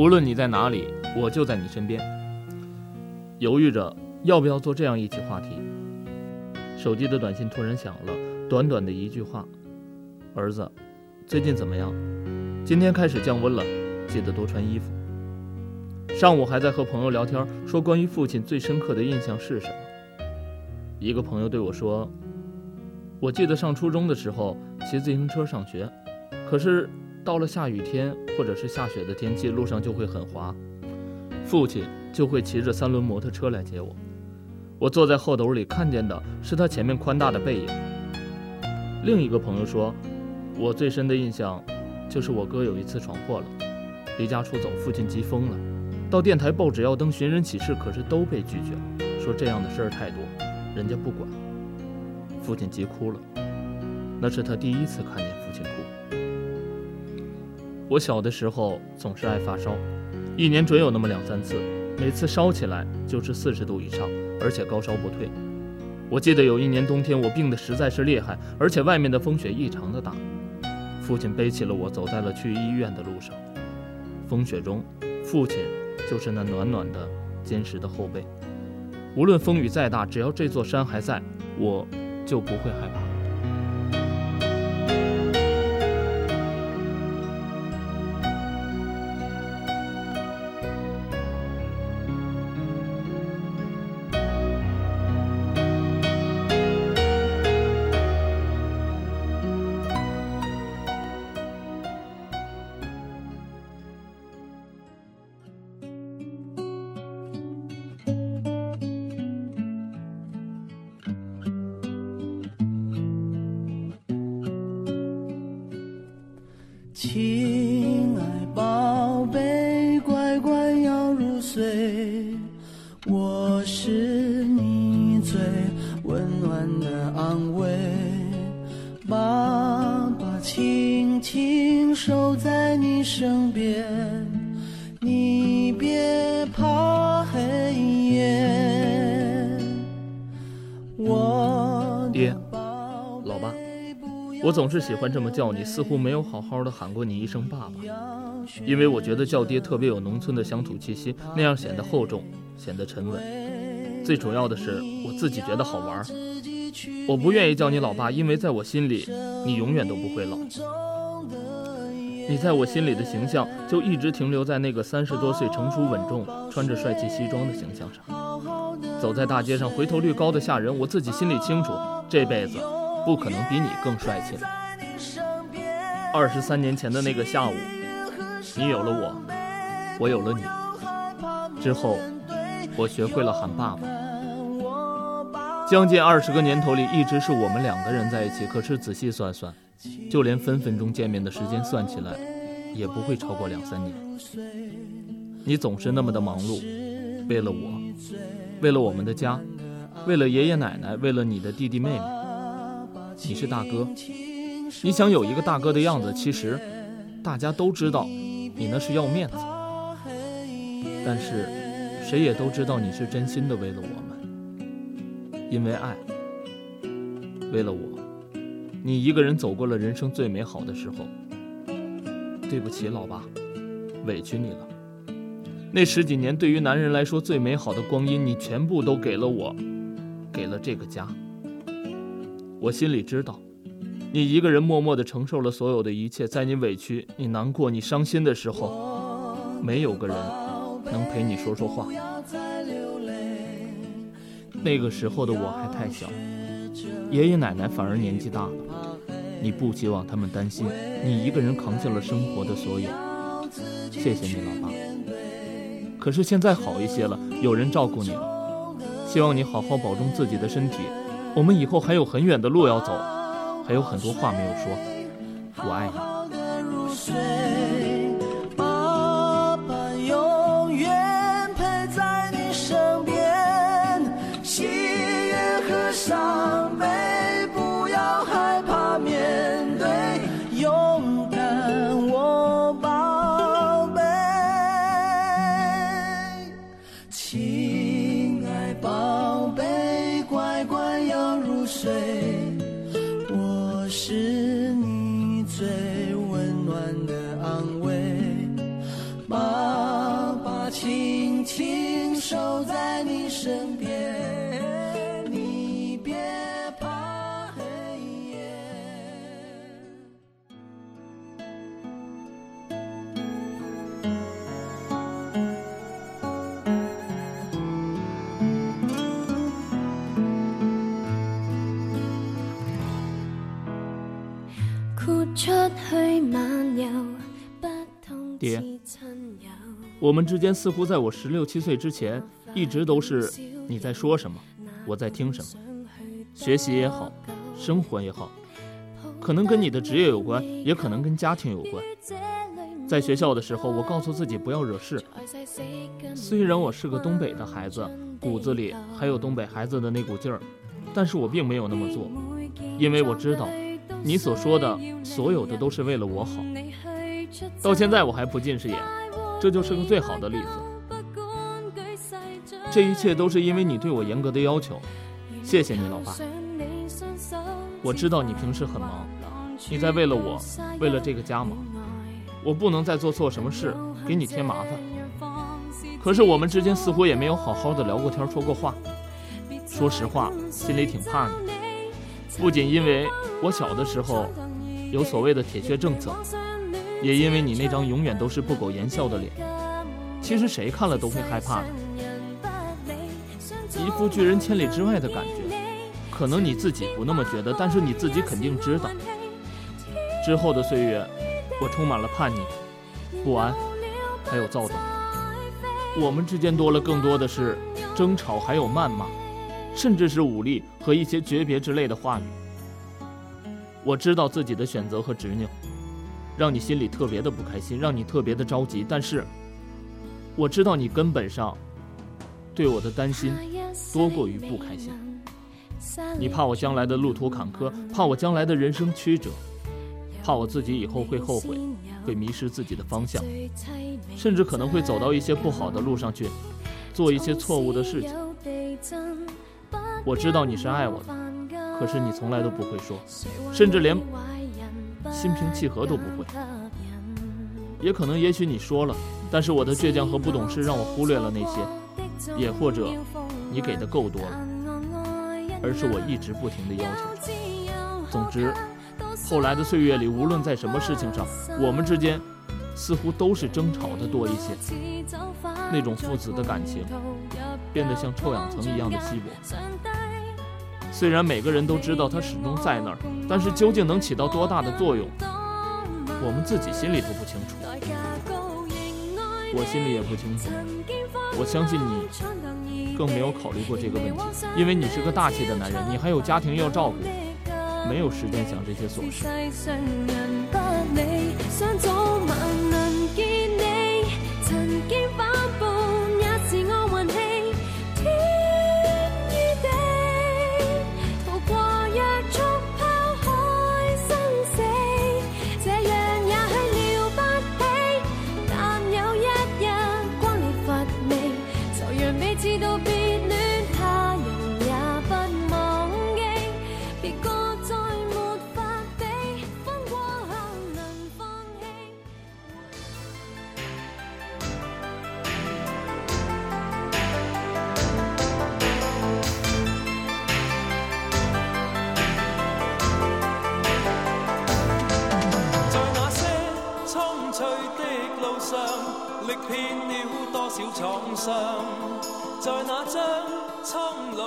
无论你在哪里，我就在你身边。犹豫着要不要做这样一起话题，手机的短信突然响了，短短的一句话：“儿子，最近怎么样？今天开始降温了，记得多穿衣服。”上午还在和朋友聊天，说关于父亲最深刻的印象是什么？一个朋友对我说：“我记得上初中的时候骑自行车上学，可是……”到了下雨天或者是下雪的天气，路上就会很滑，父亲就会骑着三轮摩托车来接我。我坐在后斗里，看见的是他前面宽大的背影。另一个朋友说，我最深的印象就是我哥有一次闯祸了，离家出走，父亲急疯了，到电台报纸要登寻人启事，可是都被拒绝了，说这样的事儿太多，人家不管。父亲急哭了，那是他第一次看见。我小的时候总是爱发烧，一年准有那么两三次，每次烧起来就是四十度以上，而且高烧不退。我记得有一年冬天，我病得实在是厉害，而且外面的风雪异常的大。父亲背起了我，走在了去医院的路上。风雪中，父亲就是那暖暖的、坚实的后背。无论风雨再大，只要这座山还在，我就不会害怕。爹，老爸。我总是喜欢这么叫你，似乎没有好好的喊过你一声爸爸，因为我觉得叫爹特别有农村的乡土气息，那样显得厚重，显得沉稳。最主要的是，我自己觉得好玩。我不愿意叫你老爸，因为在我心里，你永远都不会老。你在我心里的形象就一直停留在那个三十多岁、成熟稳重、穿着帅气西装的形象上。走在大街上，回头率高的吓人，我自己心里清楚，这辈子。不可能比你更帅气了。二十三年前的那个下午，你有了我，我有了你。之后，我学会了喊爸爸。将近二十个年头里，一直是我们两个人在一起。可是仔细算算，就连分分钟见面的时间算起来，也不会超过两三年。你总是那么的忙碌，为了我，为了我们的家，为了爷爷奶奶，为了你的弟弟妹妹。你是大哥，你想有一个大哥的样子，其实大家都知道，你那是要面子。但是谁也都知道你是真心的为了我们，因为爱，为了我，你一个人走过了人生最美好的时候。对不起，老爸，委屈你了。那十几年对于男人来说最美好的光阴，你全部都给了我，给了这个家。我心里知道，你一个人默默地承受了所有的一切，在你委屈、你难过、你伤心的时候，没有个人能陪你说说话。那个时候的我还太小，爷爷奶奶反而年纪大了，你不希望他们担心，你一个人扛下了生活的所有。谢谢你，老爸。可是现在好一些了，有人照顾你了，希望你好好保重自己的身体。我们以后还有很远的路要走，还有很多话没有说。我爱你。身边，我们之间似乎在我十六七岁之前，一直都是你在说什么，我在听什么。学习也好，生活也好，可能跟你的职业有关，也可能跟家庭有关。在学校的时候，我告诉自己不要惹事。虽然我是个东北的孩子，骨子里还有东北孩子的那股劲儿，但是我并没有那么做，因为我知道，你所说的所有的都是为了我好。到现在我还不近视眼，这就是个最好的例子。这一切都是因为你对我严格的要求，谢谢你，老爸。我知道你平时很忙，你在为了我，为了这个家忙。我不能再做错什么事给你添麻烦。可是我们之间似乎也没有好好的聊过天、说过话。说实话，心里挺怕你。不仅因为我小的时候有所谓的铁血政策，也因为你那张永远都是不苟言笑的脸。其实谁看了都会害怕的，一副拒人千里之外的感觉。可能你自己不那么觉得，但是你自己肯定知道。之后的岁月。我充满了叛逆、不安，还有躁动。我们之间多了更多的是争吵，还有谩骂，甚至是武力和一些诀别之类的话语。我知道自己的选择和执拗，让你心里特别的不开心，让你特别的着急。但是，我知道你根本上对我的担心多过于不开心。你怕我将来的路途坎坷，怕我将来的人生曲折。怕我自己以后会后悔，会迷失自己的方向，甚至可能会走到一些不好的路上去，做一些错误的事情。我知道你是爱我的，可是你从来都不会说，甚至连心平气和都不会。也可能，也许你说了，但是我的倔强和不懂事让我忽略了那些，也或者你给的够多了，而是我一直不停的要求着。总之。后来的岁月里，无论在什么事情上，我们之间似乎都是争吵的多一些。那种父子的感情变得像臭氧层一样的稀薄。虽然每个人都知道它始终在那儿，但是究竟能起到多大的作用，我们自己心里都不清楚。我心里也不清楚。我相信你更没有考虑过这个问题，因为你是个大气的男人，你还有家庭要照顾。没有时间想这些琐事。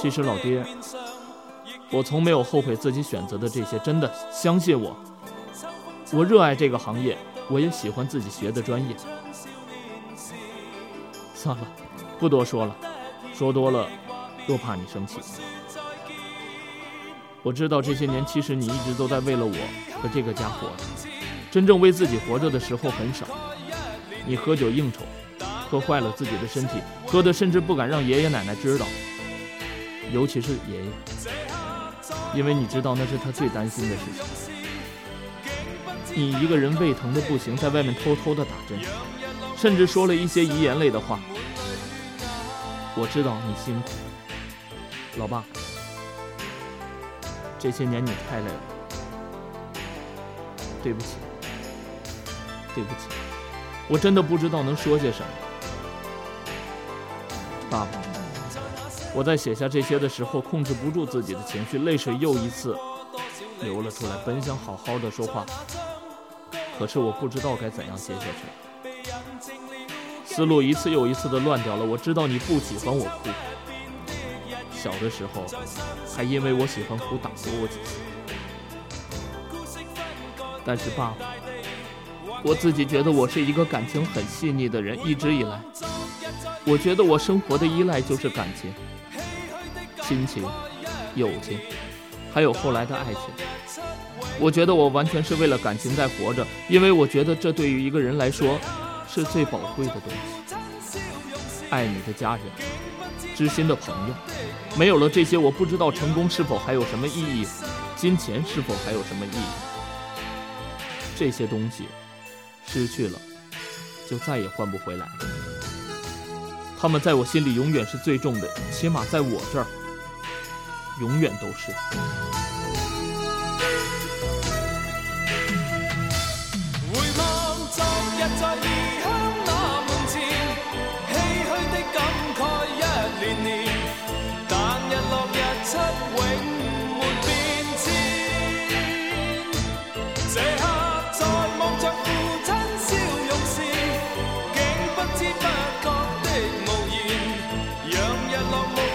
其实，老爹，我从没有后悔自己选择的这些，真的相信我。我热爱这个行业，我也喜欢自己学的专业。算了，不多说了，说多了又怕你生气。我知道这些年，其实你一直都在为了我和这个家活着，真正为自己活着的时候很少。你喝酒应酬。喝坏了自己的身体，喝的甚至不敢让爷爷奶奶知道，尤其是爷爷，因为你知道那是他最担心的事情。你一个人胃疼的不行，在外面偷偷的打针，甚至说了一些遗言类的话。我知道你辛苦，老爸，这些年你太累了，对不起，对不起，我真的不知道能说些什么。爸爸，我在写下这些的时候，控制不住自己的情绪，泪水又一次流了出来。本想好好的说话，可是我不知道该怎样接下去，思路一次又一次的乱掉了。我知道你不喜欢我哭，小的时候还因为我喜欢哭打过我几次。但是爸爸，我自己觉得我是一个感情很细腻的人，一直以来，我觉得我生活的依赖就是感情。亲情、友情，还有后来的爱情，我觉得我完全是为了感情在活着，因为我觉得这对于一个人来说是最宝贵的东西。爱你的家人，知心的朋友，没有了这些，我不知道成功是否还有什么意义，金钱是否还有什么意义。这些东西失去了，就再也换不回来了。他们在我心里永远是最重的，起码在我这儿。永远都是。yellow moon.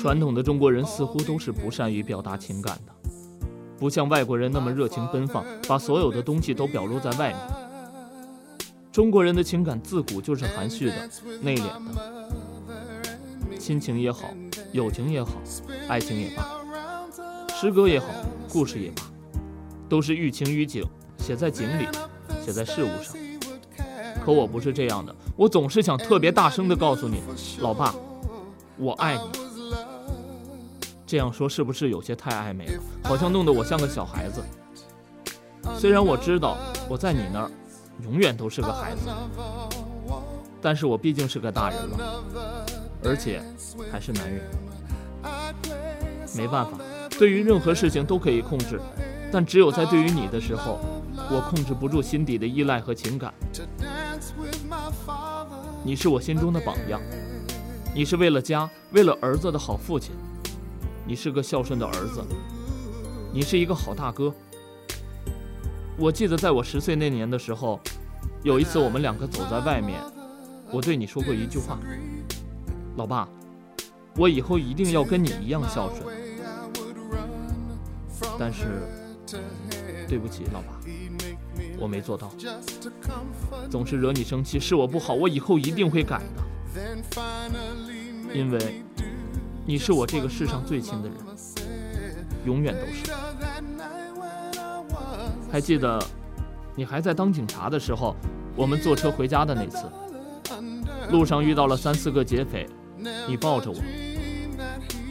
传统的中国人似乎都是不善于表达情感的，不像外国人那么热情奔放，把所有的东西都表露在外面。中国人的情感自古就是含蓄的、内敛的，亲情也好，友情也好，爱情也罢，诗歌也好，故事也罢，都是寓情于景，写在景里，写在事物上。可我不是这样的，我总是想特别大声地告诉你，老爸，我爱你。这样说是不是有些太暧昧了？好像弄得我像个小孩子。虽然我知道我在你那儿永远都是个孩子，但是我毕竟是个大人了，而且还是男人。没办法，对于任何事情都可以控制，但只有在对于你的时候，我控制不住心底的依赖和情感。你是我心中的榜样，你是为了家、为了儿子的好父亲，你是个孝顺的儿子，你是一个好大哥。我记得在我十岁那年的时候，有一次我们两个走在外面，我对你说过一句话：“老爸，我以后一定要跟你一样孝顺。”但是，对不起，老爸。我没做到，总是惹你生气，是我不好，我以后一定会改的。因为你是我这个世上最亲的人，永远都是。还记得你还在当警察的时候，我们坐车回家的那次，路上遇到了三四个劫匪，你抱着我，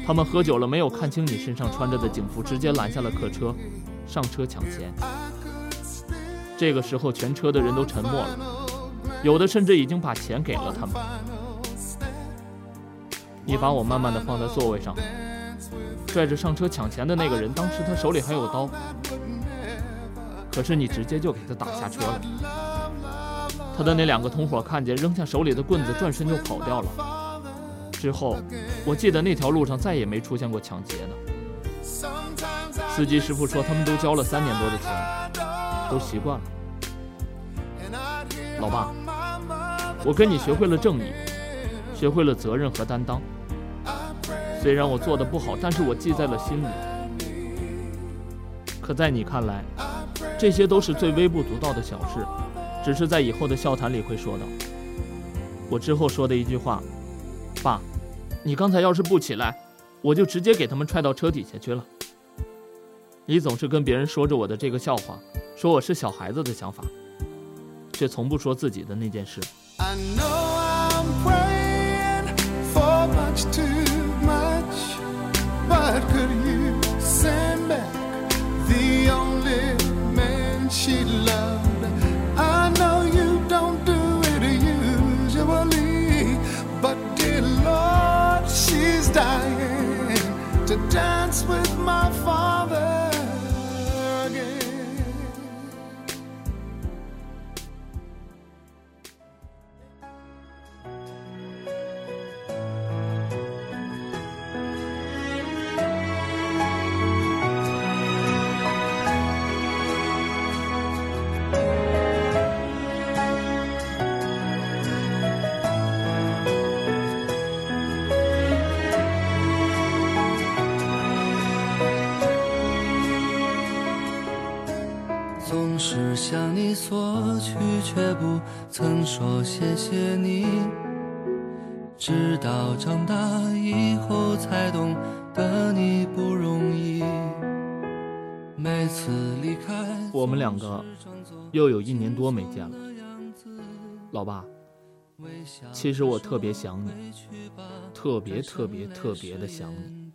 他们喝酒了，没有看清你身上穿着的警服，直接拦下了客车，上车抢钱。这个时候，全车的人都沉默了，有的甚至已经把钱给了他们。你把我慢慢的放在座位上，拽着上车抢钱的那个人，当时他手里还有刀，可是你直接就给他打下车了。他的那两个同伙看见，扔下手里的棍子，转身就跑掉了。之后，我记得那条路上再也没出现过抢劫的。司机师傅说，他们都交了三年多的钱。都习惯了，老爸，我跟你学会了正义，学会了责任和担当。虽然我做的不好，但是我记在了心里。可在你看来，这些都是最微不足道的小事，只是在以后的笑谈里会说到。我之后说的一句话：“爸，你刚才要是不起来，我就直接给他们踹到车底下去了。”你总是跟别人说着我的这个笑话，说我是小孩子的想法，却从不说自己的那件事。I know I'm praying for much too much, but could you send back the only man she loved? I know you don't do it usually, but dear Lord, she's dying to dance with my father 向你索取，却不曾说谢谢你。直到长大以后，才懂得你不容易。每次离开，我们两个又有一年多没见了，老爸。其实我特别想你，特别特别特别的想你，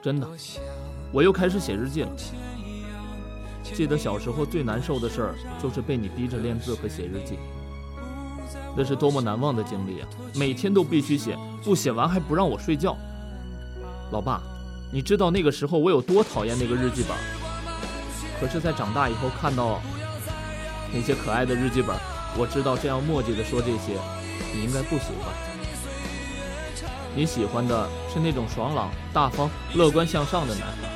真的。我又开始写日记了。记得小时候最难受的事儿，就是被你逼着练字和写日记，那是多么难忘的经历啊！每天都必须写，不写完还不让我睡觉。老爸，你知道那个时候我有多讨厌那个日记本？可是，在长大以后看到那些可爱的日记本，我知道这样墨迹的说这些，你应该不喜欢。你喜欢的是那种爽朗、大方、乐观向上的男孩。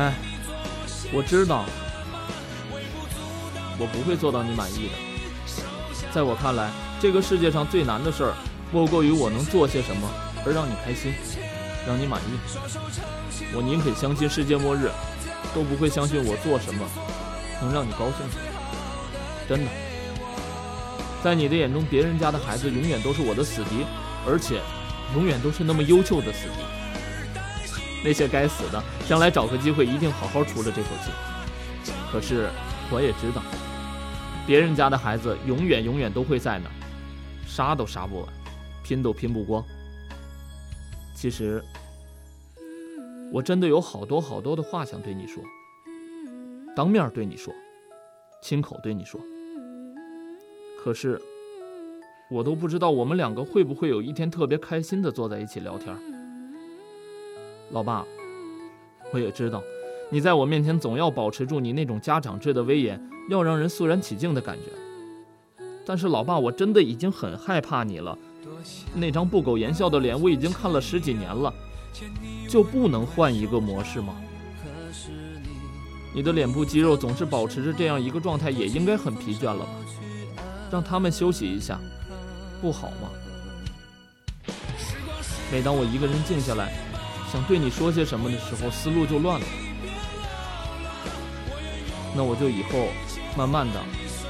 哎，我知道，我不会做到你满意的。在我看来，这个世界上最难的事儿，莫过于我能做些什么而让你开心，让你满意。我宁肯相信世界末日，都不会相信我做什么能让你高兴。真的，在你的眼中，别人家的孩子永远都是我的死敌，而且永远都是那么优秀的死敌。那些该死的，将来找个机会一定好好出了这口气。可是我也知道，别人家的孩子永远永远都会在那，杀都杀不完，拼都拼不光。其实，我真的有好多好多的话想对你说，当面对你说，亲口对你说。可是，我都不知道我们两个会不会有一天特别开心的坐在一起聊天。老爸，我也知道，你在我面前总要保持住你那种家长制的威严，要让人肃然起敬的感觉。但是老爸，我真的已经很害怕你了。那张不苟言笑的脸，我已经看了十几年了，就不能换一个模式吗？你的脸部肌肉总是保持着这样一个状态，也应该很疲倦了吧？让他们休息一下，不好吗？每当我一个人静下来，想对你说些什么的时候，思路就乱了。那我就以后慢慢的、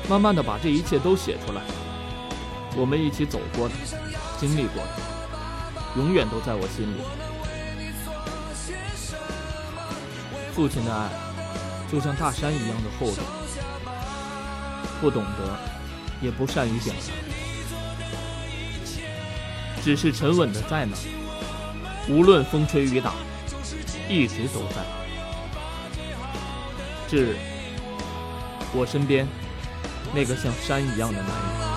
慢慢的把这一切都写出来。我们一起走过的、经历过的，永远都在我心里。父亲的爱就像大山一样的厚重，不懂得，也不善于表达，只是沉稳的在那儿。无论风吹雨打，一直都在。致我身边那个像山一样的男人。